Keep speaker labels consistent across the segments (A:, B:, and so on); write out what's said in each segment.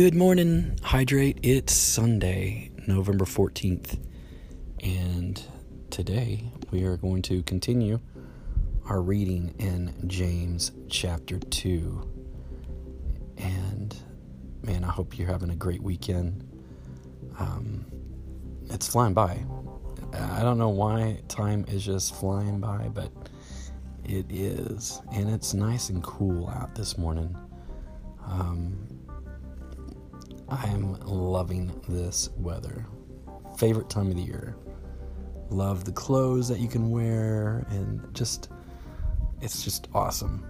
A: Good morning, Hydrate. It's Sunday, November 14th, and today we are going to continue our reading in James chapter 2. And man, I hope you're having a great weekend. Um, it's flying by. I don't know why time is just flying by, but it is. And it's nice and cool out this morning. Um, I'm loving this weather. Favorite time of the year. Love the clothes that you can wear and just it's just awesome.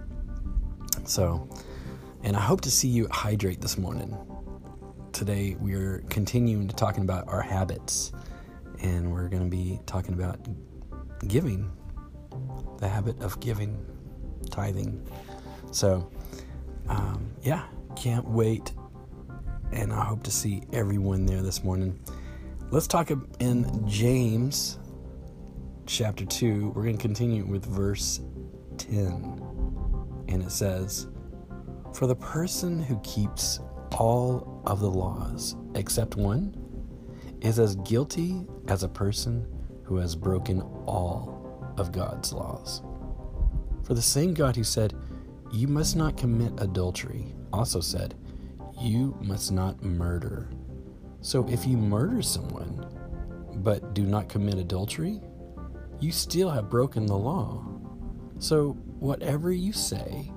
A: So, and I hope to see you hydrate this morning. Today we are continuing to talking about our habits and we're going to be talking about giving. The habit of giving, tithing. So, um, yeah, can't wait and I hope to see everyone there this morning. Let's talk in James chapter 2. We're going to continue with verse 10. And it says, For the person who keeps all of the laws except one is as guilty as a person who has broken all of God's laws. For the same God who said, You must not commit adultery, also said, you must not murder. So if you murder someone, but do not commit adultery, you still have broken the law. So whatever you say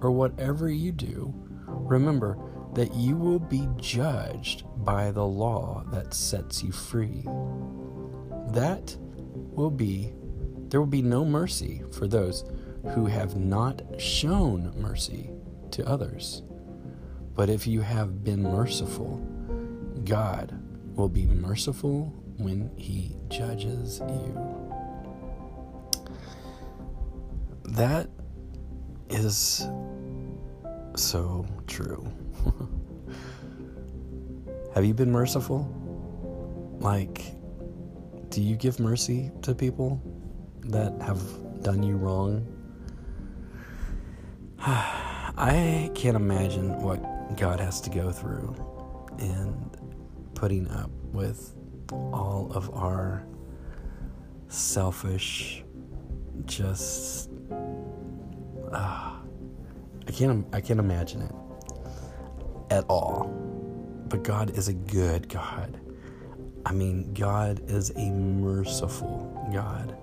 A: or whatever you do, remember that you will be judged by the law that sets you free. That will be, there will be no mercy for those who have not shown mercy to others. But if you have been merciful, God will be merciful when He judges you. That is so true. have you been merciful? Like, do you give mercy to people that have done you wrong? I can't imagine what God has to go through and putting up with all of our selfish just uh, I can't I can't imagine it at all. But God is a good God. I mean, God is a merciful God.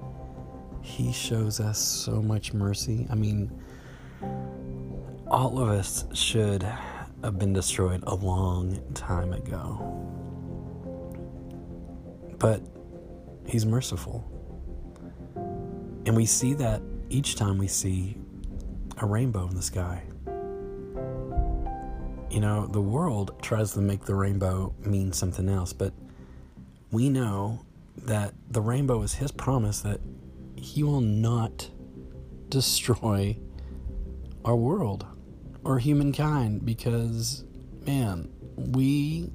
A: He shows us so much mercy. I mean, all of us should have been destroyed a long time ago. But He's merciful. And we see that each time we see a rainbow in the sky. You know, the world tries to make the rainbow mean something else, but we know that the rainbow is His promise that He will not destroy our world or humankind because, man, we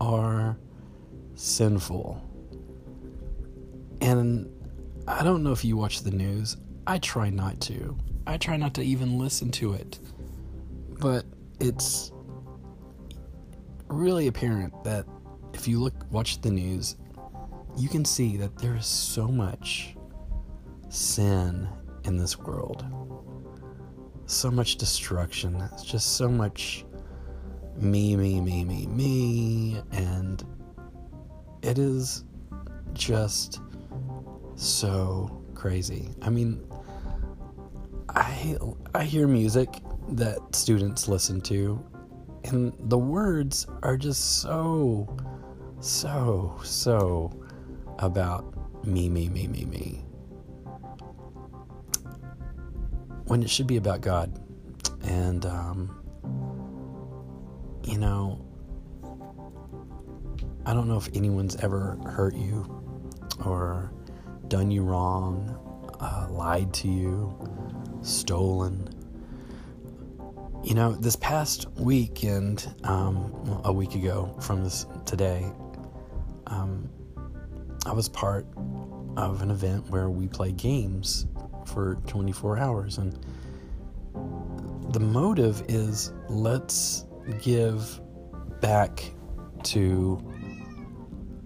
A: are sinful. And I don't know if you watch the news. I try not to. I try not to even listen to it. But it's really apparent that if you look watch the news, you can see that there is so much sin in this world so much destruction. It's just so much me, me, me, me, me. And it is just so crazy. I mean, I I hear music that students listen to and the words are just so so so about me me me me me when it should be about God. And, um, you know, I don't know if anyone's ever hurt you or done you wrong, uh, lied to you, stolen. You know, this past weekend, um, a week ago from this today, um, I was part of an event where we play games for 24 hours. And the motive is let's give back to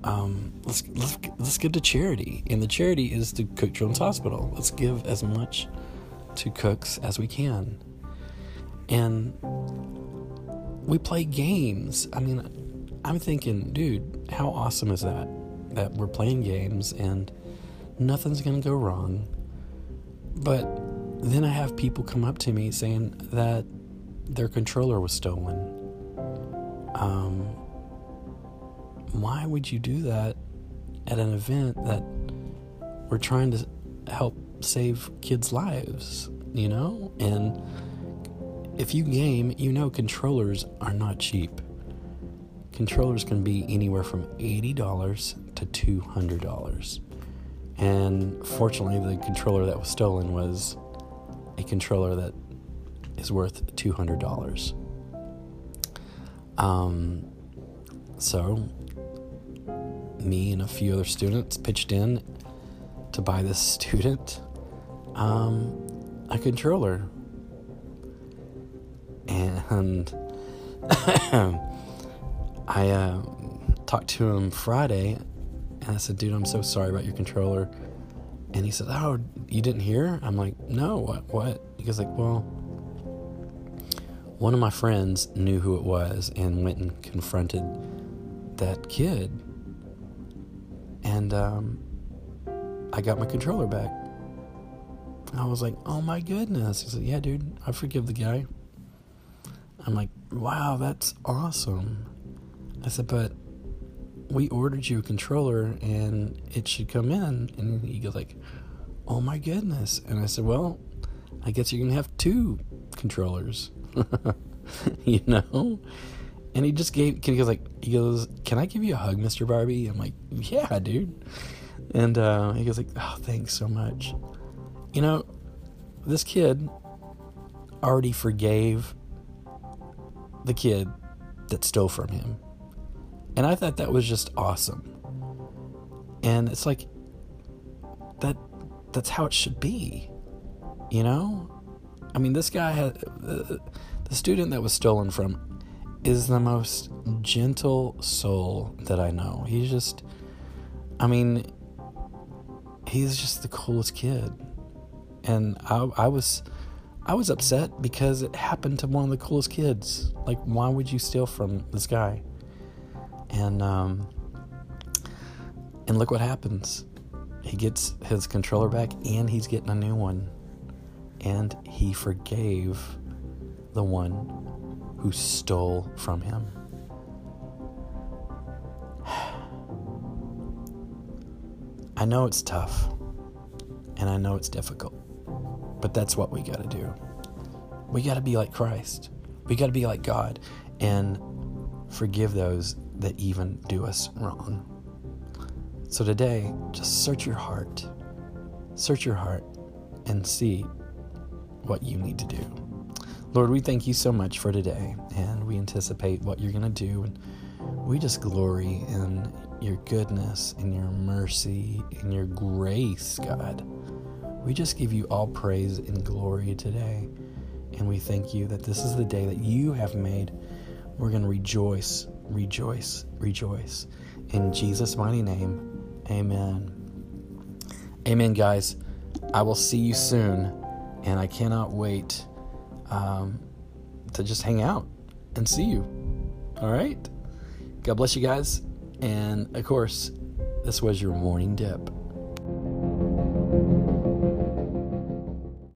A: um, let's, let's let's give to charity, and the charity is to Cook Children's Hospital. Let's give as much to cooks as we can, and we play games. I mean, I'm thinking, dude, how awesome is that? That we're playing games and nothing's gonna go wrong. But then I have people come up to me saying that their controller was stolen. Um, why would you do that at an event that we're trying to help save kids' lives, you know? And if you game, you know controllers are not cheap. Controllers can be anywhere from $80 to $200. And fortunately, the controller that was stolen was a controller that is worth $200. Um, so me and a few other students pitched in to buy this student um, a controller. And I uh, talked to him Friday and I said, dude, I'm so sorry about your controller. And he said, oh, you didn't hear? I'm like, no, what? What? He goes like, well, one of my friends knew who it was and went and confronted that kid and um, I got my controller back. I was like, oh my goodness. He said, yeah, dude, I forgive the guy. I'm like, wow, that's awesome. I said, but we ordered you a controller and it should come in. And he goes like, oh my goodness. And I said, well, I guess you're going to have two controllers. you know? And he just gave, he goes like, he goes, can I give you a hug, Mr. Barbie? I'm like, yeah, dude. And uh, he goes like, oh, thanks so much. You know, this kid already forgave the kid that stole from him. And I thought that was just awesome. And it's like that that's how it should be. You know? I mean, this guy had uh, the student that was stolen from is the most gentle soul that I know. He's just, I mean, he's just the coolest kid. And I, I was, I was upset because it happened to one of the coolest kids. Like, why would you steal from this guy? And, um, and look what happens. He gets his controller back and he's getting a new one. And he forgave the one who stole from him. I know it's tough and I know it's difficult, but that's what we got to do. We got to be like Christ. We got to be like God and forgive those that even do us wrong. So today, just search your heart. Search your heart and see what you need to do. Lord, we thank you so much for today, and we anticipate what you're going to do. And we just glory in your goodness, in your mercy, in your grace, God. We just give you all praise and glory today. And we thank you that this is the day that you have made. We're going to rejoice, rejoice, rejoice. In Jesus' mighty name, amen. Amen, guys. I will see you soon, and I cannot wait um, to just hang out and see you. All right? God bless you guys. And of course, this was your morning dip.